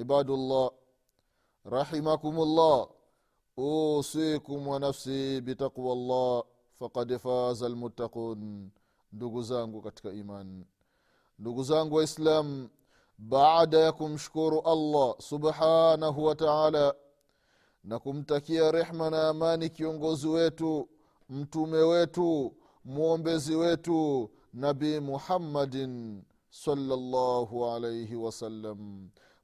ibadullah rahimakumullah. Usikum wa nafsi bitaqwa llah fakad faza lmuttaqun ndugu zangu katika iman. Ndugu zangu waislam baada ya kumshukuru allah subhanahu wa taala na kumtakia rehma na amani kiongozi wetu mtume wetu mwombezi wetu nabi muhammadin salllahu alaihi wasallam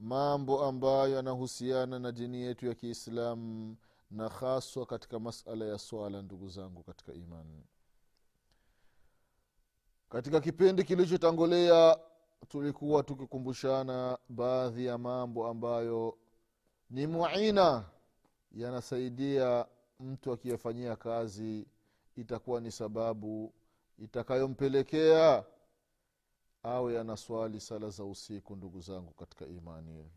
mambo ambayo yanahusiana na dini yetu ya kiislamu na haswa katika masala ya swala ndugu zangu katika imani. Katika kipindi kilichotangulia tulikuwa tukikumbushana baadhi ya mambo ambayo ni muina yanasaidia mtu akiyafanyia kazi itakuwa ni sababu itakayompelekea awe anaswali sala za usiku ndugu zangu katika imani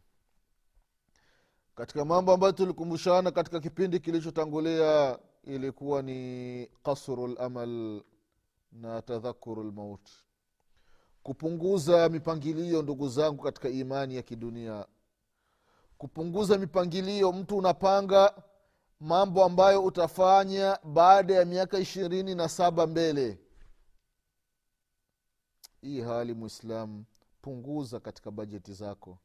katika mambo ambayo tulikumbushana katika kipindi kilichotangulia ilikuwa ni kasru lamal na tadhakuru lmaut kupunguza mipangilio ndugu zangu katika imani ya kidunia. Kupunguza mipangilio mtu unapanga mambo ambayo utafanya baada ya miaka ishirini na saba mbele hii hali mwislamu punguza katika bajeti zako.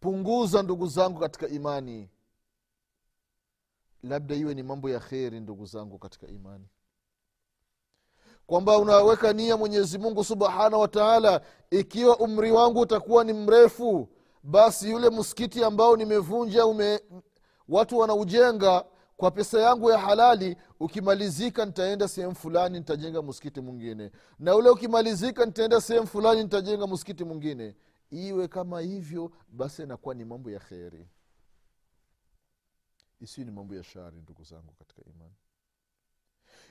Punguza ndugu zangu katika imani. Labda iwe ni mambo ya kheri ndugu zangu katika imani. Kwamba unaweka nia mwenyezi mungu subhanahu wataala ikiwa umri wangu utakuwa ni mrefu basi yule msikiti ambao nimevunja ume watu wanaujenga kwa pesa yangu ya halali ukimalizika nitaenda sehemu fulani nitajenga msikiti mwingine. Na ule ukimalizika nitaenda sehemu fulani nitajenga msikiti mwingine. Iwe kama hivyo basi inakuwa ni mambo ya kheri. Isiyo ni mambo ya shari ndugu zangu katika imani.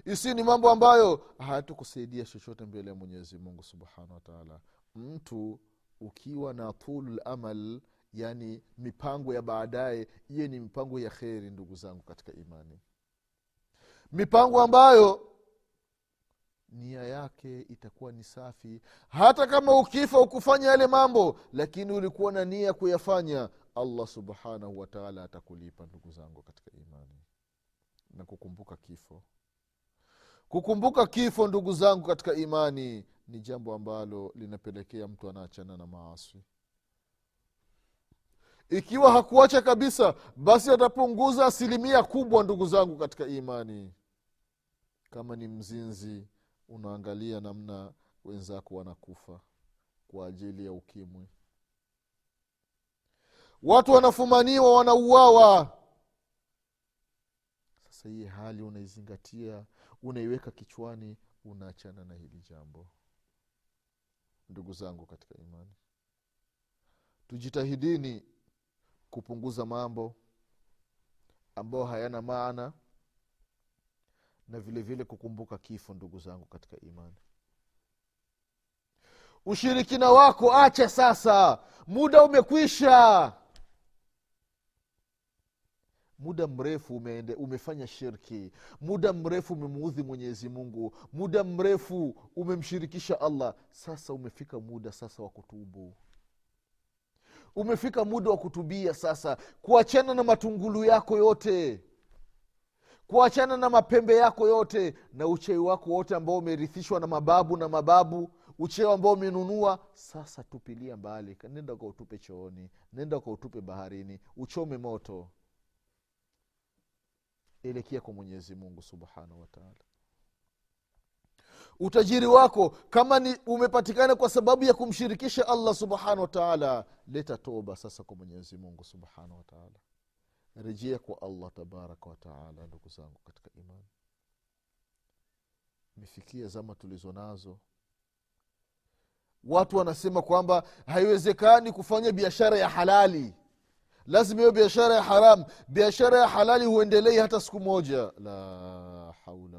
Isi ni mambo ambayo hayatukusaidia chochote mbele ya mwenyezi mungu subhanahu wataala mtu ukiwa na tulul amal yani mipango ya baadaye iye ni mipango ya kheri ndugu zangu katika imani. Mipango ambayo nia yake itakuwa ni safi. Hata kama ukifa ukufanya yale mambo lakini ulikuwa na nia kuyafanya allah subhanahu wataala atakulipa ndugu zangu katika imani. Na kukumbuka kifo. Kukumbuka kifo ndugu zangu katika imani ni jambo ambalo linapelekea mtu anaachana na maaswi ikiwa hakuacha kabisa basi atapunguza asilimia kubwa ndugu zangu katika imani. Kama ni mzinzi unaangalia namna wenzako wanakufa kwa ajili ya ukimwi. Watu wanafumaniwa wanauawa. Sasa hii hali unaizingatia unaiweka kichwani unaachana na hili jambo. Ndugu zangu katika imani tujitahidini kupunguza mambo ambayo hayana maana na vile vile kukumbuka kifo ndugu zangu katika imani. Ushirikina wako acha sasa. Muda umekwisha. Muda mrefu umeende, umefanya shirki. Muda mrefu umemuudhi mwenyezi mungu. Muda mrefu umemshirikisha allah. Sasa umefika muda sasa wa kutubu umefika muda wa kutubia sasa. Kuachana na matungulu yako yote. Kuachana na mapembe yako yote. Na uchei wako wote ambao umerithishwa na mababu na mababu. Uchei ambao umenunua. Sasa tupilia mbali. Nenda kwa utupe chooni. Nenda kwa utupe baharini. Uchome moto. Elekea kwa mwenyezi mungu subhanahu wataala utajiri wako kama ni umepatikana kwa sababu ya kumshirikisha allah subhanahu wataala leta toba sasa kwa mwenyezi mungu subhanahu wataala rejea kwa allah tabaraka wataala ndugu zangu katika imani. Imefikia zama tulizo nazo. Watu wanasema kwamba haiwezekani kufanya biashara ya halali. Lazima hiyo biashara ya haram. Biashara ya halali huendelei hata siku moja. La haula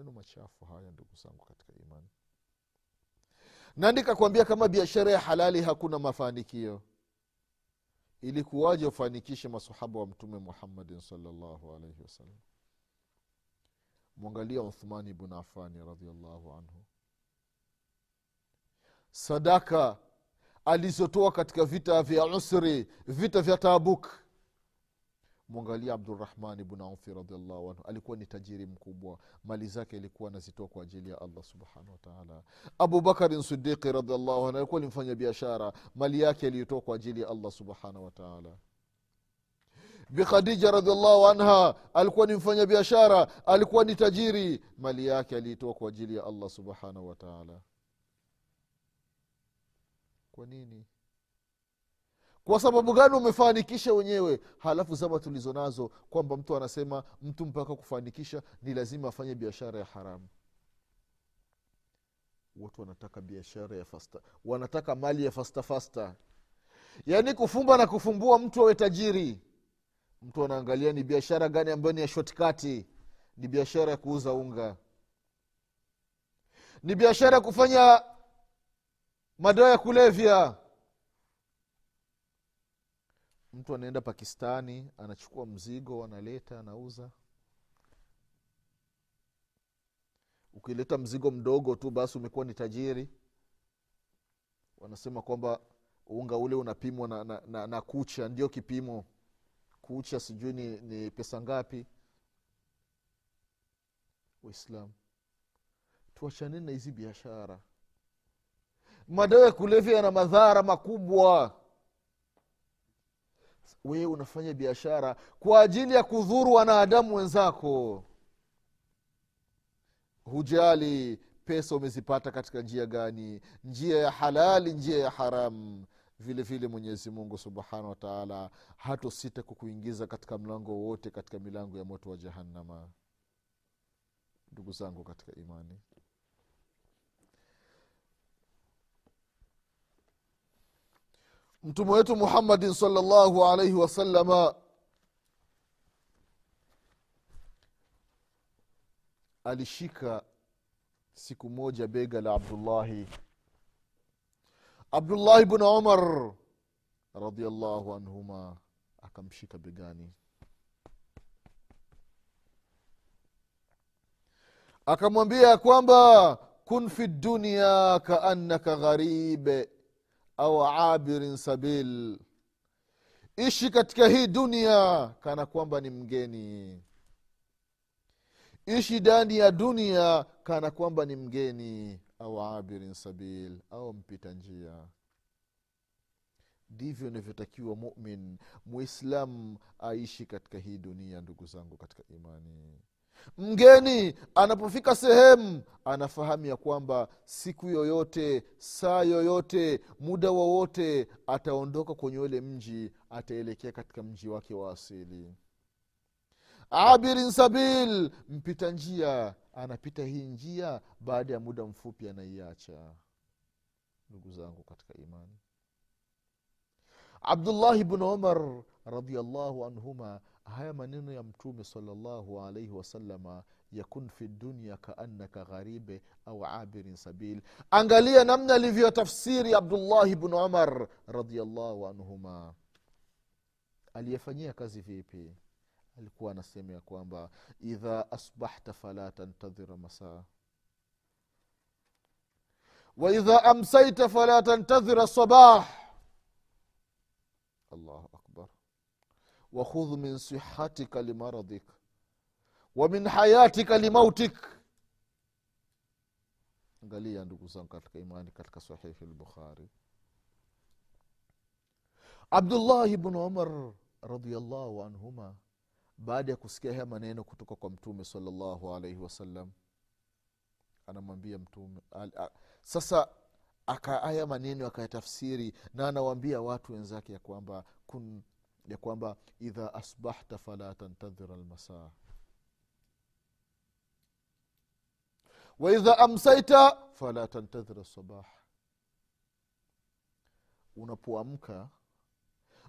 maneno machafu haya ndugu zangu katika imani. Na nikakwambia kama biashara ya halali hakuna mafanikio ilikuwaje ufanikishe masahaba wa mtume muhammadin salllahu alaihi wasallam. Mwangalia uthmani bnu afani radiallahu anhu. Sadaka alizotoa katika vita vya usri vita vya tabuk mwangalia abdurahman bnu aufi radiallahu anhu. Alikuwa ni tajiri mkubwa. Mali zake alikuwa anazitoa kwa ajili ya allah subhanahu wataala abubakarin sidiqi radiallahu anhu alikuwa ni mfanya biashara. Mali yake aliyotoa kwa ajili ya allah subhanahu wataala bikhadija radiallahu anha alikuwa ni mfanya biashara. Alikuwa ni tajiri. Mali yake aliitoa kwa ajili ya allah subhanahu wataala kwa nini kwa sababu gani umefanikisha wenyewe? Halafu zama tulizo nazo kwamba mtu anasema mtu mpaka kufanikisha ni lazima afanye biashara ya haramu. Watu wanataka biashara ya fasta wanataka mali ya fasta fasta. Yaani kufumba na kufumbua mtu awe tajiri. Mtu anaangalia ni biashara gani ambayo ni ya shotkati ni biashara ya kuuza unga. Ni biashara ya kufanya madawa ya kulevya mtu anaenda pakistani anachukua mzigo analeta anauza. Ukileta mzigo mdogo tu basi umekuwa ni tajiri. Wanasema kwamba unga ule unapimwa na, na, na, na kucha ndio kipimo. Kucha sijui ni, ni pesa ngapi. Waislamu tuachaneni na hizi biashara. Madawa ya kulevya yana madhara makubwa wewe unafanya biashara kwa ajili ya kudhuru wanadamu wenzako. Hujali pesa umezipata katika njia gani njia ya halali njia ya haramu vile vile mwenyezi mungu subhanahu wataala hatosita kukuingiza katika mlango wowote katika milango ya moto wa jahannama. Ndugu zangu katika imani mtume wetu muhammadin salllahu alaihi wasalama alishika siku moja bega la abdullahi. Abdullahi bnu umar radiallahu anhuma akamshika begani. Akamwambia ya kwamba kun fi dunya kaannaka gharibe au abirin sabil. Ishi katika hii dunia kana kwamba ni mgeni. Ishi ndani ya dunia kana kwamba ni mgeni au abirin sabil au mpita njia. Ndivyo inavyotakiwa mumin muislam aishi katika hii dunia ndugu zangu katika imani mgeni anapofika sehemu anafahamu ya kwamba siku yoyote saa yoyote muda wowote ataondoka kwenye ule mji ataelekea katika mji wake wa asili. Abirin sabil mpita njia anapita hii njia baada ya muda mfupi anaiacha. Ndugu zangu katika imani. Abdullahi bnu umar radiallahu anhuma haya maneno ya mtume salllahu alaihi wasalama yakun fi dunia kaannaka gharibe au abirin sabil. Angalia namna alivyotafsiri abdullahi bnu umar radiallahu anhuma. Aliyefanyia kazi vipi? Alikuwa anasema ya kwamba idha asbahta fala tantadhira masaa. Waidha amsaita fala tantadhira sabah. Allahu wakhudh min sihatika limaradhik wa min hayatika limautik angalia ndugu zangu katika imani katika sahihi lbukhari abdullahi bnu umar radiallahu anhuma baada ya kusikia haya maneno kutoka kwa mtume salllahu alaihi wasallam anamwambia mtume al, a, sasa aka haya maneno akayatafsiri na anawaambia watu wenzake ya kwamba kun ya kwamba idha asbahta fala tantadhira lmasaa waidha amsaita fala tantadhira sabah unapoamka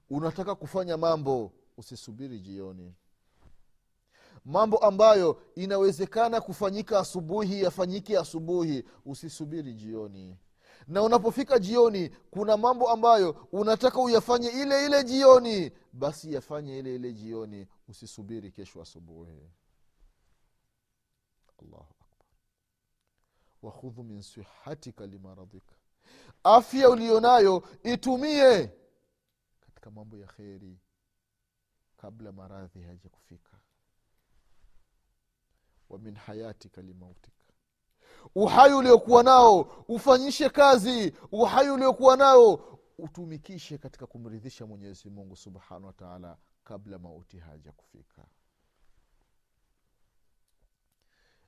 unataka kufanya mambo usisubiri jioni. Mambo ambayo inawezekana kufanyika asubuhi yafanyike asubuhi usisubiri jioni na unapofika jioni kuna mambo ambayo unataka uyafanye ile ile jioni. Basi yafanye ile ile jioni. Usisubiri kesho asubuhi. Allahu wakhudhu min sihatika limaradhika afya ulionayo itumie katika mambo ya kheri kabla maradhi haja kufika wa min hayatika limautika uhai uliokuwa nao ufanyishe kazi. Uhai uliokuwa nao utumikishe katika kumridhisha mwenyezi mungu subhanahu wa taala kabla mauti haja kufika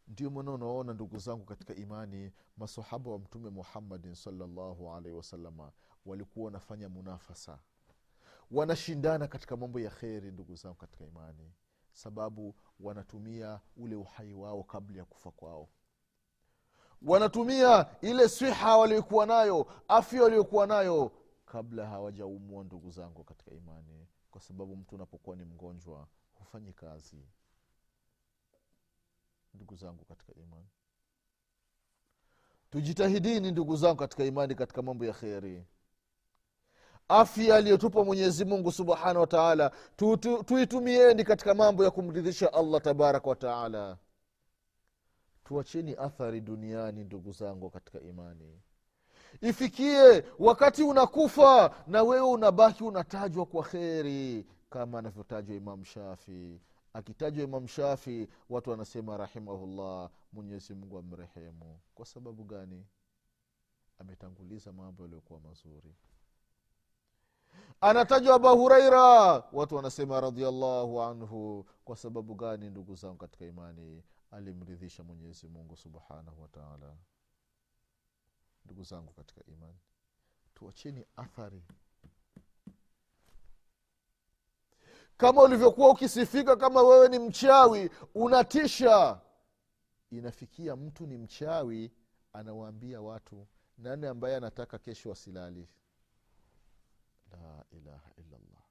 ndio maana unaona ndugu zangu katika imani masahaba wa mtume muhammadin salllahu alaihi wasalama walikuwa wanafanya munafasa. Wanashindana katika mambo ya kheri ndugu zangu katika imani. Sababu wanatumia ule uhai wao kabla ya kufa kwao wanatumia ile swiha waliokuwa nayo afya waliokuwa nayo kabla hawajaumwa ndugu zangu katika imani. Kwa sababu mtu unapokuwa ni mgonjwa hufanyi kazi ndugu zangu katika imani. Tujitahidini ndugu zangu katika imani katika mambo ya kheri. Afya aliyotupa mwenyezi mungu subhanahu wa taala tuitumieni katika mambo ya kumridhisha allah tabaraka wa taala tuacheni athari duniani ndugu zangu katika imani. Ifikie wakati unakufa na wewe unabaki unatajwa kwa kheri kama anavyotajwa imam shafii akitajwa imam shafi watu wanasema rahimahullah mwenyezi mungu amrehemu. Kwa sababu gani? Ametanguliza mambo yaliyokuwa mazuri. Anatajwa abu huraira watu wanasema radiallahu anhu. Kwa sababu gani ndugu zangu katika imani alimridhisha mwenyezi mungu subhanahu wataala ndugu zangu katika imani tuacheni athari. Kama ulivyokuwa ukisifika kama wewe ni mchawi unatisha. Inafikia mtu ni mchawi anawaambia watu nani ambaye anataka kesho asilali? La ilaha illallah.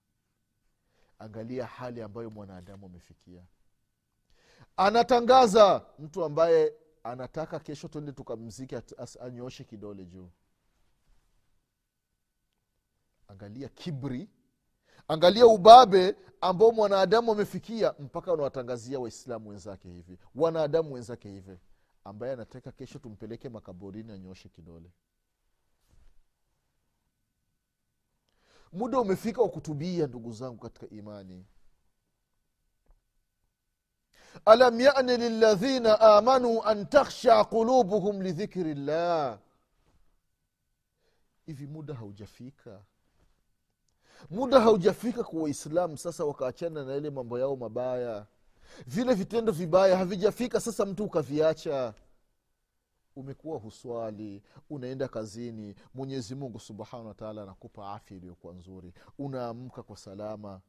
Angalia hali ambayo mwanadamu amefikia anatangaza. Mtu ambaye anataka kesho twende tukamziki anyoshe kidole juu. Angalia kibri angalia ubabe ambao mwanadamu amefikia mpaka unawatangazia waislamu wenzake hivi. Wanadamu wenzake hivi. Ambaye anataka kesho tumpeleke makaburini anyoshe kidole. Muda umefika wa kutubia ndugu zangu katika imani alam yani liladhina amanu an takhsha qulubuhum lidhikri llah hivi muda haujafika? Muda haujafika kwa waislamu sasa wakaachana na ile mambo yao mabaya. Vile vitendo vibaya havijafika sasa mtu ukaviacha. Umekuwa huswali unaenda kazini mwenyezi mungu subhanahu wataala anakupa afya iliyokuwa nzuri unaamka kwa salama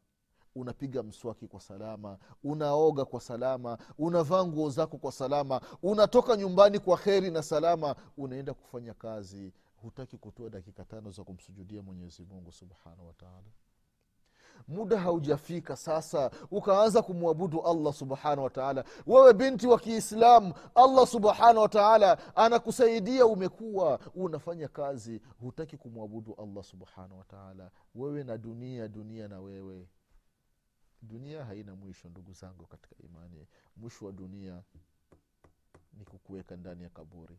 unapiga mswaki kwa salama unaoga kwa salama unavaa nguo zako kwa salama unatoka nyumbani kwa kheri na salama unaenda kufanya kazi. Hutaki kutoa dakika tano za kumsujudia mwenyezi mungu subhanahu wataala muda haujafika sasa ukaanza kumwabudu allah subhanahu wataala wewe binti wa kiislamu allah subhanahu wataala anakusaidia umekuwa unafanya kazi. Hutaki kumwabudu allah subhanahu wataala wewe na dunia dunia na wewe dunia haina mwisho ndugu zangu katika imani. Mwisho wa dunia ni kukuweka ndani ya kaburi.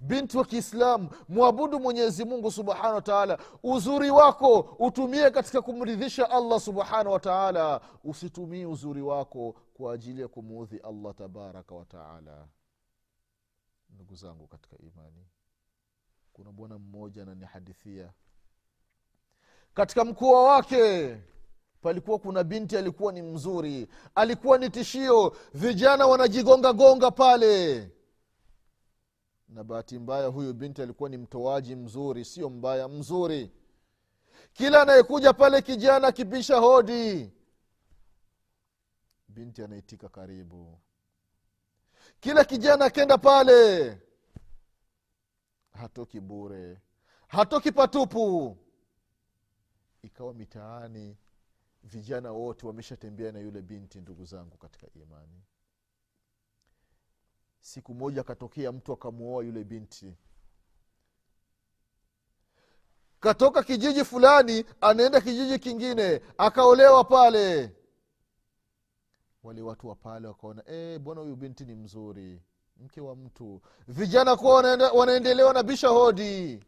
Binti wa kiislamu mwabudu mwenyezi mungu subhanahu wa taala. Uzuri wako utumie katika kumridhisha allah subhanahu wa taala. Usitumie uzuri wako kwa ajili ya kumuudhi allah tabaraka wa taala. Ndugu zangu katika imani kuna bwana mmoja ananihadithia katika mkoa wake palikuwa kuna binti alikuwa ni mzuri. Alikuwa ni tishio. Vijana wanajigonga gonga pale. Na bahati mbaya huyu binti alikuwa ni mtoaji mzuri sio mbaya mzuri. Kila anayekuja pale kijana akipisha hodi binti anaitika karibu. Kila kijana akenda pale hatoki bure hatoki patupu ikawa mitaani vijana wote wameshatembea na yule binti ndugu zangu katika imani. Siku moja akatokea mtu akamwoa yule binti. Katoka kijiji fulani anaenda kijiji kingine akaolewa pale. Wale watu wa pale wakaona e, bwana huyu binti ni mzuri mke wa mtu. Vijana kuwa wanaendelewa na bisha hodi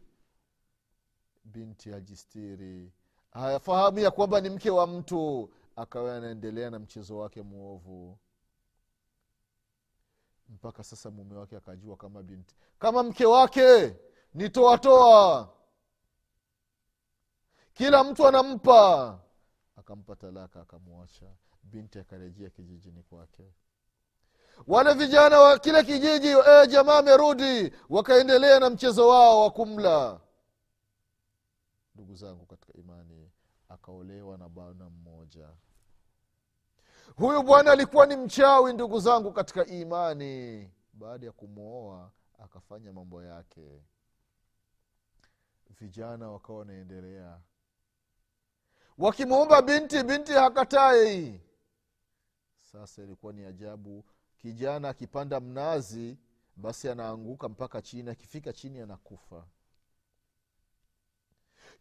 binti ajistiri hayafahamu ya kwamba ni mke wa mtu akawa anaendelea na mchezo wake mwovu. Mpaka sasa mume wake akajua kama binti kama mke wake ni toatoa kila mtu anampa. Akampa talaka akamwacha. Binti akarejea kijijini kwake. Wale vijana wa kile kijiji e, jamaa amerudi wakaendelea na mchezo wao wa kumla ndugu zangu katika imani akaolewa na bwana mmoja. Huyu bwana alikuwa ni mchawi ndugu zangu katika imani. Baada ya kumwoa akafanya mambo yake. Vijana wakawa wanaendelea. Wakimuumba binti binti hakatai sasa ilikuwa ni ajabu. Kijana akipanda mnazi basi anaanguka mpaka chini. Akifika chini anakufa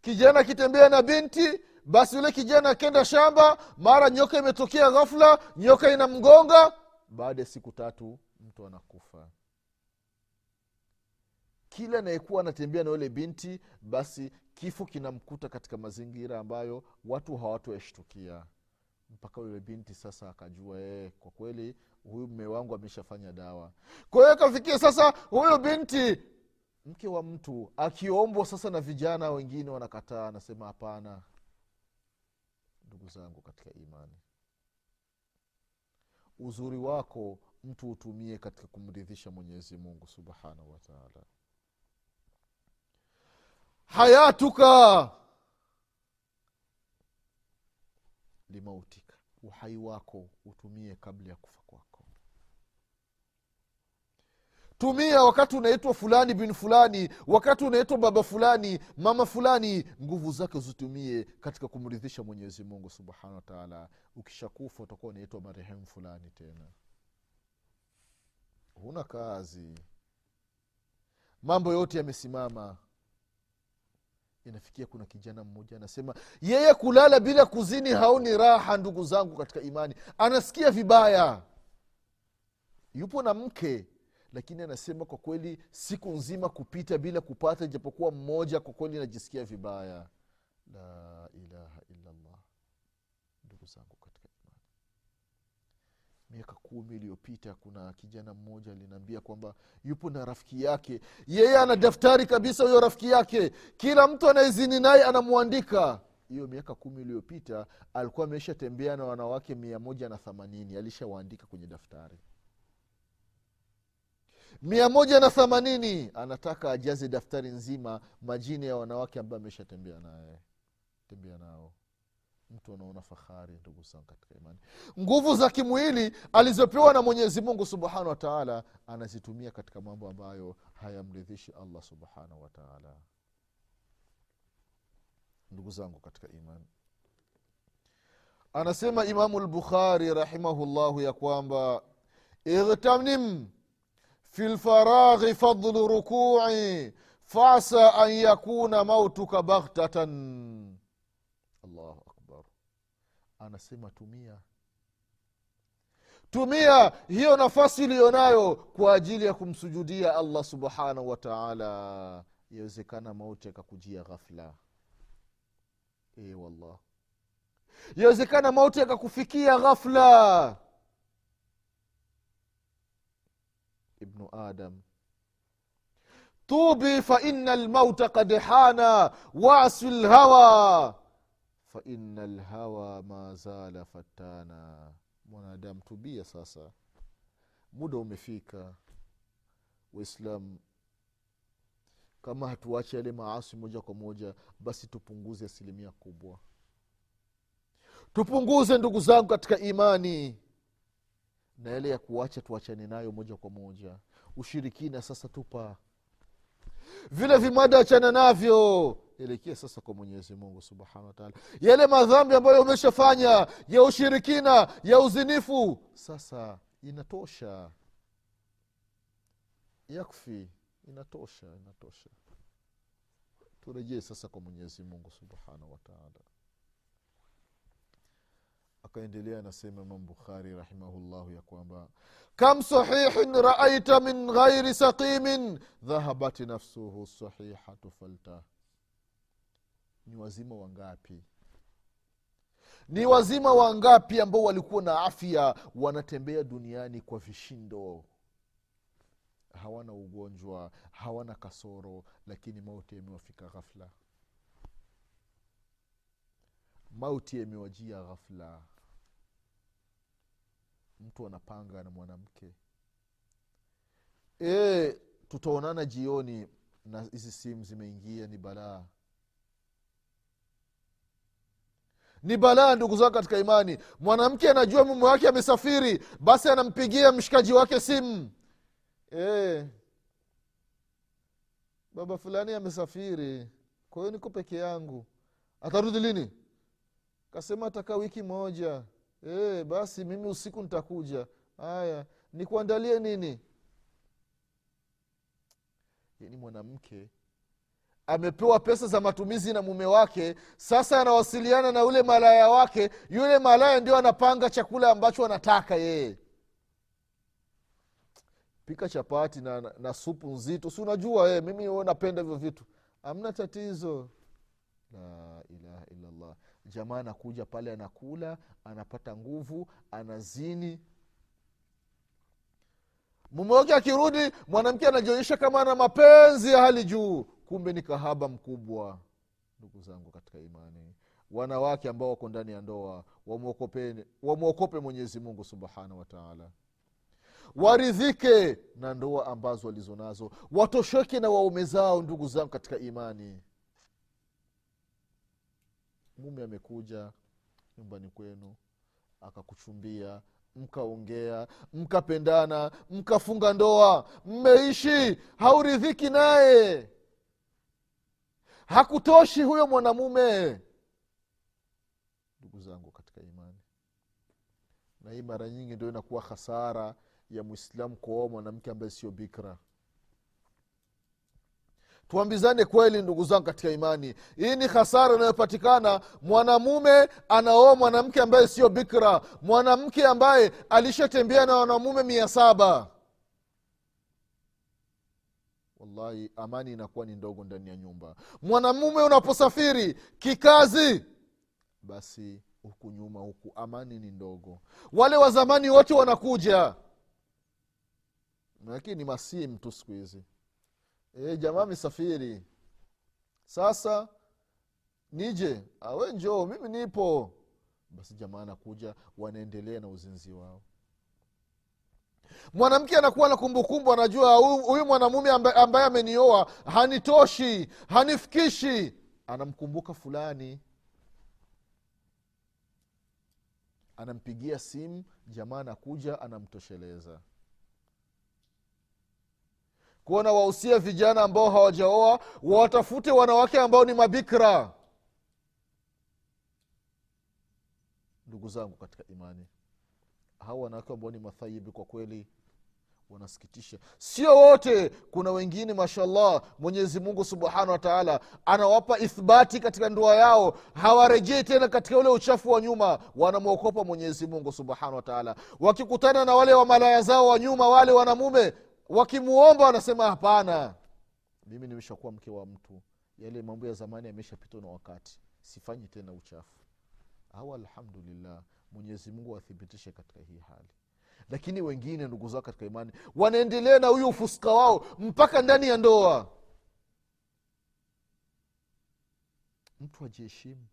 kijana akitembea na binti basi yule kijana akenda shamba mara nyoka imetokea ghafula nyoka inamgonga. Baada ya siku tatu mtu anakufa. Kila anayekuwa anatembea na yule binti basi kifo kinamkuta katika mazingira ambayo watu hawatoyashtukia. Mpaka yule binti sasa akajua ee, kwa kweli huyu mme wangu ameshafanya dawa. Kwa hiyo akafikia sasa huyu binti mke wa mtu akiombwa sasa na vijana wengine wanakataa anasema hapana ndugu zangu katika imani uzuri wako mtu utumie katika kumridhisha mwenyezi mungu subhanahu wataala hayatuka! Limautika. Uhai wako utumie kabla ya kufa kwako tumia wakati unaitwa fulani bin fulani wakati unaitwa baba fulani mama fulani nguvu zake zitumie katika kumridhisha mwenyezi mungu subhanahu wataala ukishakufa utakuwa unaitwa marehemu fulani tena. Huna kazi. Mambo yote yamesimama. Inafikia kuna kijana mmoja anasema yeye kulala bila kuzini haoni raha ndugu zangu katika imani. Anasikia vibaya. Yupo na mke lakini anasema kwa kweli siku nzima kupita bila kupata ijapokuwa mmoja kwa kweli najisikia vibaya. La ilaha illallah. Ndugu zangu katika imani. Miaka kumi iliyopita kuna kijana mmoja alinaambia kwamba yupo na rafiki yake. Yeye ana daftari kabisa huyo rafiki yake. Kila mtu anayezini naye anamwandika. Hiyo miaka kumi iliyopita alikuwa ameshatembea na wanawake mia moja na themanini. Alishawaandika kwenye daftari mia moja na themanini. Anataka ajaze daftari nzima majini ya wanawake ambayo ameshatembea naye. Tembea nao. Mtu anaona fahari ndugu zangu katika imani. Nguvu za kimwili alizopewa na mwenyezi mungu subhanahu wa anazitumia katika mambo ambayo hayamridhishi allah subhanahu wa taala. Ndugu zangu katika imani. Anasema imamu lbukhari rahimahullahu ya kwamba ightanim fi lfaraghi fadlu rukui fasa an yakuna mautuka baghtatan. Allahu akbar. Anasema tumia. Tumia hiyo nafasi iliyo nayo kwa ajili ya kumsujudia allah subhanahu wa taala. Yawezekana mauti akakujia ghafla. E wallah. Yawezekana mauti akakufikia ghafla ibnu adam. Tubi faina lmauta kad hana wasu lhawa faina lhawa ma zala fatana mwanadamu tubia sasa. Muda umefika waislamu kama hatuache yale maasi moja kwa moja basi tupunguze asilimia kubwa. Tupunguze ndugu zangu katika imani na yale ya kuacha tuachane nayo moja kwa moja. Ushirikina sasa tupa. Vile vimada achana navyo. Elekea sasa kwa mwenyezi mungu subhanahu wataala yale madhambi ambayo umeshafanya ya ushirikina ya uzinifu sasa inatosha. Yakfi inatosha inatosha. Turejee sasa kwa mwenyezi mungu subhanahu wataala akaendelea anasema imam bukhari rahimahullahu ya kwamba kam sahihin raaita min ghairi saqimin dhahabat nafsuhu sahihatu falta. Ni wazima wangapi ni wazima wangapi ambao walikuwa na afya wanatembea duniani kwa vishindo? Hawana ugonjwa hawana kasoro lakini mauti yamewafika ghafla. Mauti yamewajia ghafla mtu anapanga na mwanamke. E, tutaonana jioni na hizi simu zimeingia ni balaa. Ni balaa ndugu zao katika imani. Mwanamke anajua mume wake amesafiri basi anampigia mshikaji wake simu. E, baba fulani amesafiri kwa hiyo niko peke yangu. Atarudi lini? Kasema atakaa wiki moja e, basi mimi usiku nitakuja. Haya nikuandalie nini? Yani mwanamke. Amepewa pesa za matumizi na mume wake. Sasa anawasiliana na yule malaya wake. Yule malaya ndio anapanga chakula ambacho anataka yeye. Pika chapati na, na, na supu nzito. Si unajua ee, mimi napenda hivyo vitu. Amna tatizo jamaa anakuja pale anakula anapata nguvu anazini. Mume wake akirudi mwanamke anajionyesha kama ana mapenzi ya hali juu. Kumbe ni kahaba mkubwa ndugu zangu katika imani. Wanawake ambao wako ndani ya ndoa wamwokope mwenyezi mungu subhanahu wataala waridhike na ndoa ambazo walizo nazo. Watosheke na waume zao ndugu zangu katika imani mume amekuja nyumbani kwenu akakuchumbia mkaongea mkapendana mkafunga ndoa mmeishi hauridhiki naye. Hakutoshi huyo mwanamume. Ndugu zangu katika imani na hii mara nyingi ndio inakuwa hasara ya mwislamu kuoa mwanamke ambaye sio bikra tuambizane kweli ndugu zangu katika imani. Hii ni hasara inayopatikana. Mwanamume anaoa mwanamke ambaye sio bikra. Mwanamke ambaye alishatembea na wanamume mia saba. Wallahi amani inakuwa ni ndogo ndani ya nyumba. Mwanamume unaposafiri kikazi basi huku nyuma huku amani ni ndogo. Wale wa zamani wote wanakuja. Lakini masii mtu siku hizi e, jamaa amesafiri sasa nije? Awe njoo mimi nipo. Basi jamaa anakuja wanaendelea na uzinzi wao. Mwanamke anakuwa na kumbukumbu anajua huyu mwanamume ambaye amenioa hanitoshi hanifikishi. Anamkumbuka fulani. Anampigia simu jamaa anakuja anamtosheleza kuona wahusia vijana ambao hawajaoa watafute wanawake ambao ni mabikra ndugu zangu katika imani hawa wanawake ambao ni mathayibi kwa kweli wanasikitisha. Sio wote kuna wengine mashallah mwenyezi mungu subhanahu wataala anawapa ithbati katika ndoa yao hawarejei tena katika ule uchafu wa nyuma wanamwokopa mwenyezi mungu subhanahu wataala wakikutana na wale wamalaya zao wa nyuma wale wanamume wakimuomba wanasema hapana. Mimi nimeshakuwa mke wa mtu. Yale mambo ya zamani yameshapitwa na wakati. Sifanyi tena uchafu. Au alhamdulillah mwenyezi mungu athibitishe katika hii hali. Lakini wengine ndugu zao katika imani wanaendelea na huyo ufuska wao mpaka ndani ya ndoa. Mtu ajiheshimu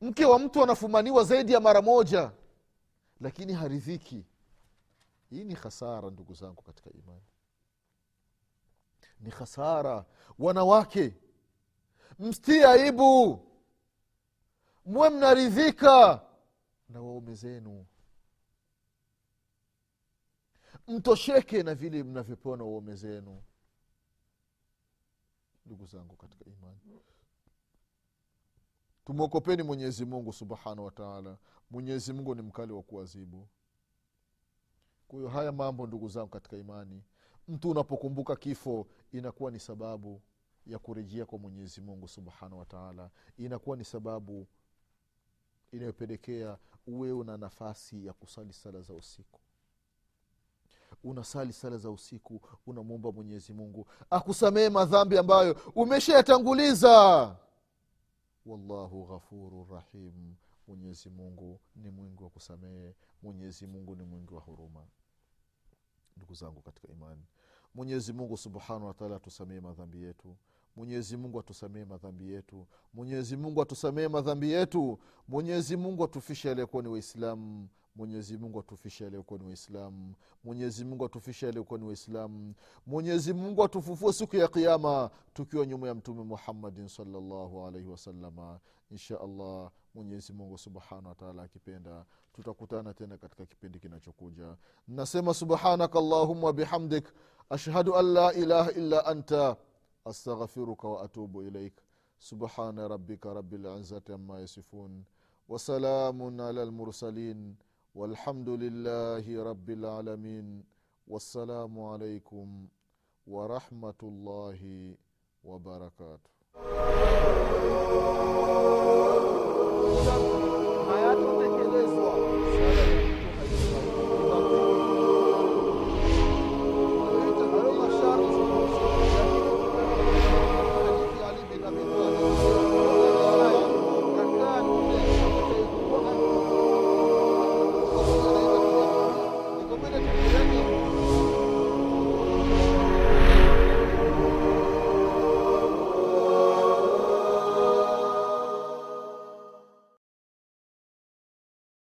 mke wa mtu anafumaniwa zaidi ya mara moja lakini haridhiki hii ni hasara ndugu zangu katika imani. Ni hasara wanawake mstie aibu. Mwe mnaridhika. Na waume zenu. Mtosheke na vile mnavyopewa na waume zenu. Ndugu zangu katika imani. Tumwokopeni mwenyezi mungu subhanahu wa taala. Mwenyezi mungu ni mkali wa kuwazibu kwa haya mambo ndugu zangu katika imani mtu unapokumbuka kifo inakuwa ni sababu ya kurejea kwa mwenyezi mungu subhanahu wataala inakuwa ni sababu inayopelekea uwe una nafasi ya kusali sala za usiku. Unasali sala za usiku unamwomba mwenyezi mungu akusamehe madhambi ambayo umeshayatanguliza. Wallahu ghafuru rahim mwenyezi mungu ni mwingi wa kusamehe mwenyezi mungu ni mwingi wa huruma. Ndugu zangu katika imani mwenyezi mungu subhanahu wataala atusamehe madhambi yetu. Mwenyezi mungu atusamehe madhambi yetu. Mwenyezi mungu atusamehe madhambi yetu. Mwenyezi mungu atufishe aliyekuwa ni waislamu. Mwenyezi mungu atufishe aliyekuwa ni waislamu. Mwenyezi mungu atufishe aliyekuwa ni waislamu. Mwenyezi mungu atufufue siku ya kiama tukiwa nyuma ya mtume muhammadin salllahu alaihi wasalama insha allah mwenyezi mungu subhanahu wataala akipenda tutakutana tena katika kipindi kinachokuja. Nasema subhanak allahuma bihamdik ashhadu an la ilaha illa anta astaghfiruka waatubu ilaik subhana rabika rabi lizati ama yasifun wasalamun ala lmursalin walhamdu lillahi rabi lalamin wassalamu alaikum warahmatullahi wabarakatuh hayatımda kez